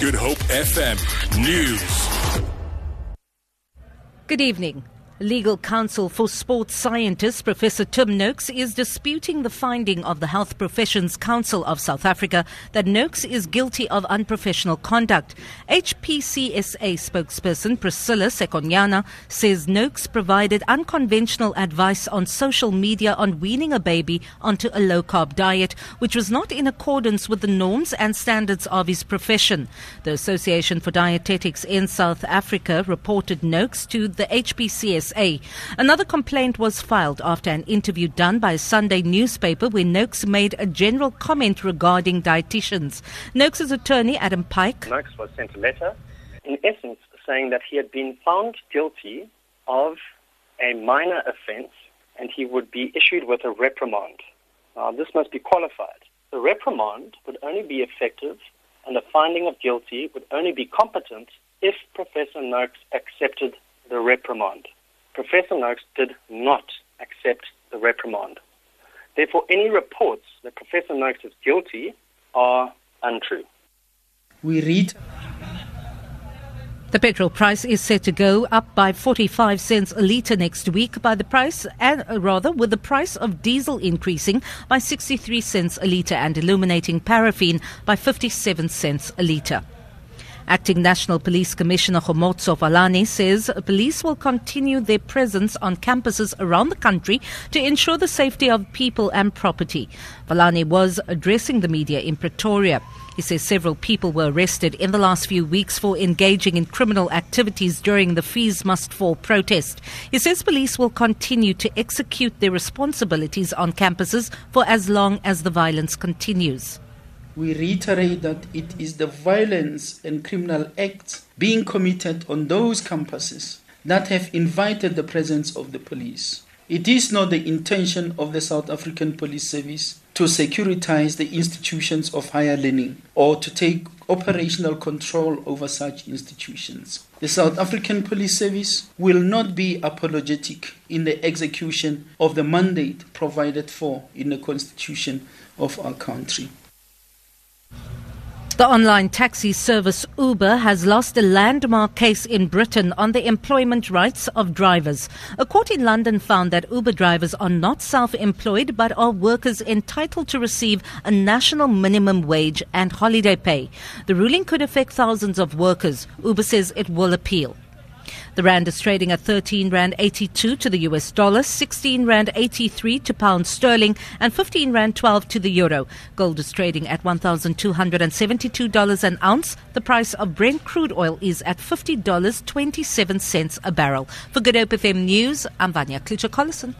Good Hope FM News. Good evening. Legal counsel for sports scientist Professor Tim Noakes is disputing the finding of the Health Professions Council of South Africa that Noakes is guilty of unprofessional conduct. HPCSA spokesperson Priscilla Sekhonyana says Noakes provided unconventional advice on social media on weaning a baby onto a low carb diet, which was not in accordance with the norms and standards of his profession. The Association for Dietetics in South Africa reported Noakes to the HPCSA USA. Another complaint was filed after an interview done by a Sunday newspaper where Noakes made a general comment regarding dietitians. Noakes' attorney, Adam Pike. Noakes was sent a letter, in essence, saying that he had been found guilty of a minor offence and he would be issued with a reprimand. Now, this must be qualified. The reprimand would only be effective and the finding of guilty would only be competent if Professor Noakes accepted. Professor Noakes did not accept the reprimand. Therefore, any reports that Professor Noakes is guilty are untrue. We read. The petrol price is set to go up by 45 cents a litre next week by the price and uh, rather with the price of diesel increasing by 63 cents a litre and illuminating paraffin by 57 cents a litre. Acting National Police Commissioner Kgomotso Phahlane says police will continue their presence on campuses around the country to ensure the safety of people and property. Phahlane was addressing the media in Pretoria. He says several people were arrested in the last few weeks for engaging in criminal activities during the Fees Must Fall protest. He says police will continue to execute their responsibilities on campuses for as long as the violence continues we reiterate that it is the violence and criminal acts being committed on those campuses that have invited the presence of the police. It is not the intention of the South African Police Service to securitize the institutions of higher learning or to take operational control over such institutions. The South African Police Service will not be apologetic in the execution of the mandate provided for in the Constitution of our country. The online taxi service Uber has lost a landmark case in Britain on the employment rights of drivers. A court in London found that Uber drivers are not self employed but are workers entitled to receive a national minimum wage and holiday pay. The ruling could affect thousands of workers. Uber says it will appeal. The rand is trading at 13 rand 82 to the US dollar, 16 rand 83 to pound sterling, and 15 rand 12 to the euro. Gold is trading at $1,272 an ounce. The price of Brent crude oil is at $50.27 a barrel. For Good Hope FM News, I'm Vanya Klitschko-Collison.